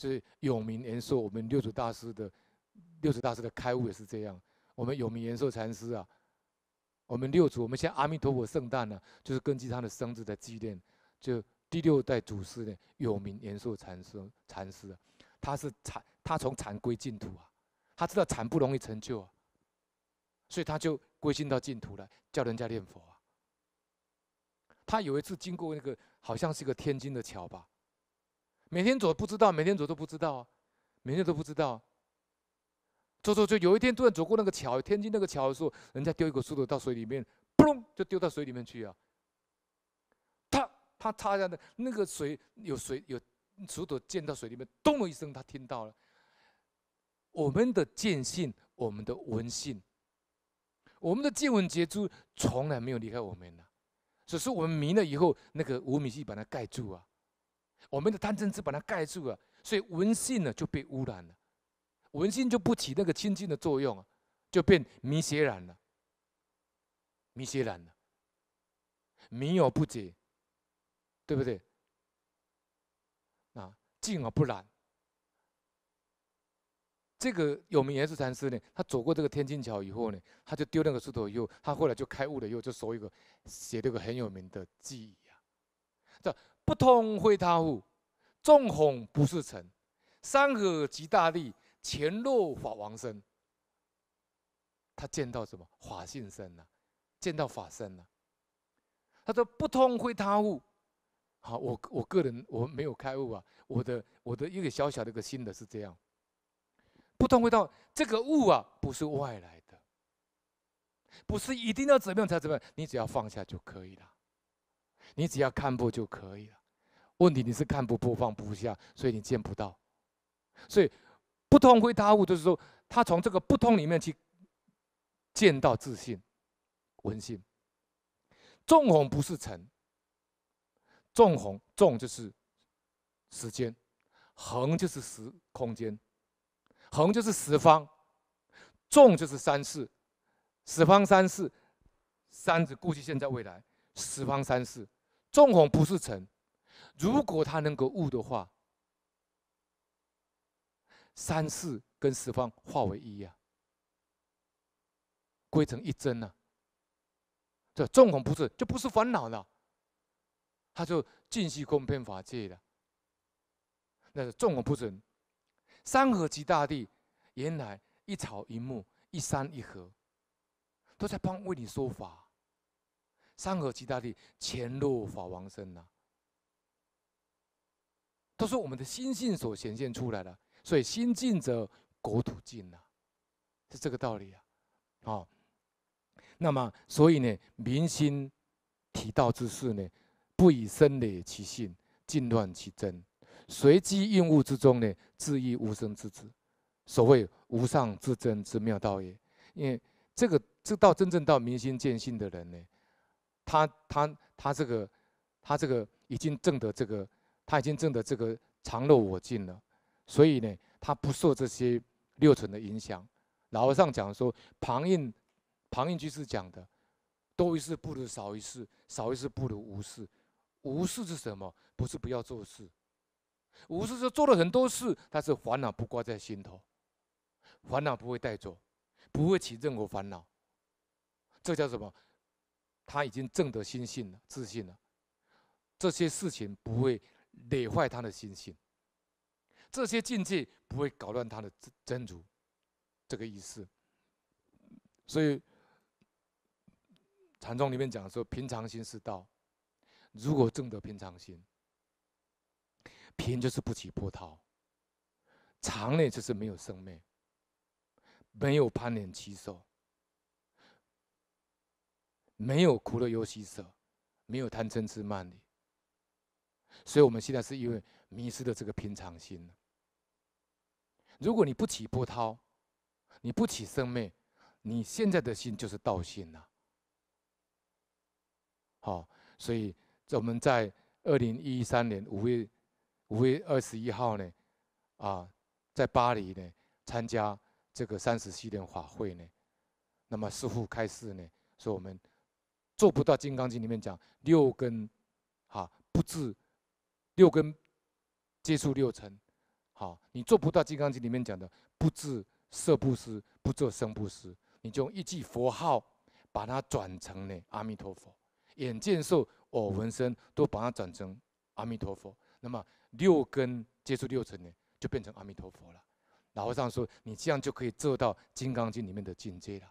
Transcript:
就是永明延寿，我们六祖大师的六祖大师的开悟也是这样。我们永明延寿禅师啊，我们六祖，我们现在阿弥陀佛圣诞呢，就是根据他的生日在纪念，就第六代祖师呢，永明延寿禅师禅师啊，他是禅，他从禅归净土啊，他知道禅不容易成就啊，所以他就归心到净土来，教人家念佛啊。他有一次经过那个好像是一个天津的桥吧，每天走不知道，每天走都不知道，每天都不知道。走走走，有一天突然走过那个桥，天津那个桥的时候，人家丢一个石头到水里面，砰，就丢到水里面去啊。他他擦下的那个水有水有石头溅到水里面，咚的一声，他听到了。我们的见性，我们的闻性，我们的见闻觉知从来没有离开我们呢。只是我们迷了以后，那个无明系把它盖住啊，我们的贪嗔痴把它盖住了，所以文性呢就被污染了，文性就不起那个清净的作用啊，就变迷邪染了，迷邪染了，迷而不解，对不对？啊，净而不染。这个永明延寿禅师呢，他走过这个天津桥以后呢，他就丢那个石头以后，他后来就开悟了以后，就说一个写了一个很有名的偈啊，叫“不通非他物，众红不是尘，山河极大力，潜落法王身。”他见到什么？法性身呐、见到法身呐、他说：“不通非他物。”好，我我个人我没有开悟啊，我的我的一个小小的一个心得是这样。不通会到这个物啊，不是外来的，不是一定要怎么样才怎么样，你只要放下就可以了，你只要看破就可以了。问题你是看不破、放不下，所以你见不到。所以不通非他物，就是说他从这个不通里面去见到自信、文性。众红不是尘，纵红纵就是时间，横就是时空间。横就是十方，纵就是三世，十方三世，三指过去、现在、未来，十方三世，纵红不是尘。如果他能够悟的话，三世跟十方化为一呀、啊，归成一真呐、啊。这众红不是，就不是烦恼了，他就尽虚空遍法界了。那是众红不是。山河及大地，原来一草一木、一山一河，都在帮为你说法。山河及大地，潜落法王身呐、啊，都是我们的心性所显现出来的。所以心净则国土净呐，是这个道理啊。好，那么所以呢，民心体道之事呢，不以身累其性，尽乱其真。随机应物之中呢，自益无生之智，所谓无上至真之妙道也。因为这个这到真正到明心见性的人呢，他他他这个他这个已经证得这个，他已经证得这个常乐我净了，所以呢，他不受这些六尘的影响。老和尚讲说，庞印庞印居士讲的，多一事不如少一事，少一事不如无事。无事是什么？不是不要做事。无事是做了很多事，但是烦恼不挂在心头，烦恼不会带走，不会起任何烦恼。这叫什么？他已经证得心性了，自信了。这些事情不会累坏他的心性，这些境界不会搞乱他的真真如，这个意思。所以禅宗里面讲说，平常心是道。如果证得平常心。平就是不起波涛，常呢就是没有生灭，没有攀缘起手，没有苦乐忧喜舍，没有贪嗔痴慢疑。所以我们现在是因为迷失了这个平常心。如果你不起波涛，你不起生灭，你现在的心就是道心呐。好，所以我们在二零一三年五月。五月二十一号呢，啊，在巴黎呢参加这个三十系列法会呢，那么师父开示呢，说我们做不到《金刚经》里面讲六根，哈，不至六根接触六尘，好，你做不到《金刚经》里面讲的不自色不思，不作声不思，你就用一句佛号把它转成呢阿弥陀佛，眼见受、耳闻声都把它转成阿弥陀佛，那么六根接触六尘呢，就变成阿弥陀佛了。老和尚说，你这样就可以做到《金刚经》里面的境界了。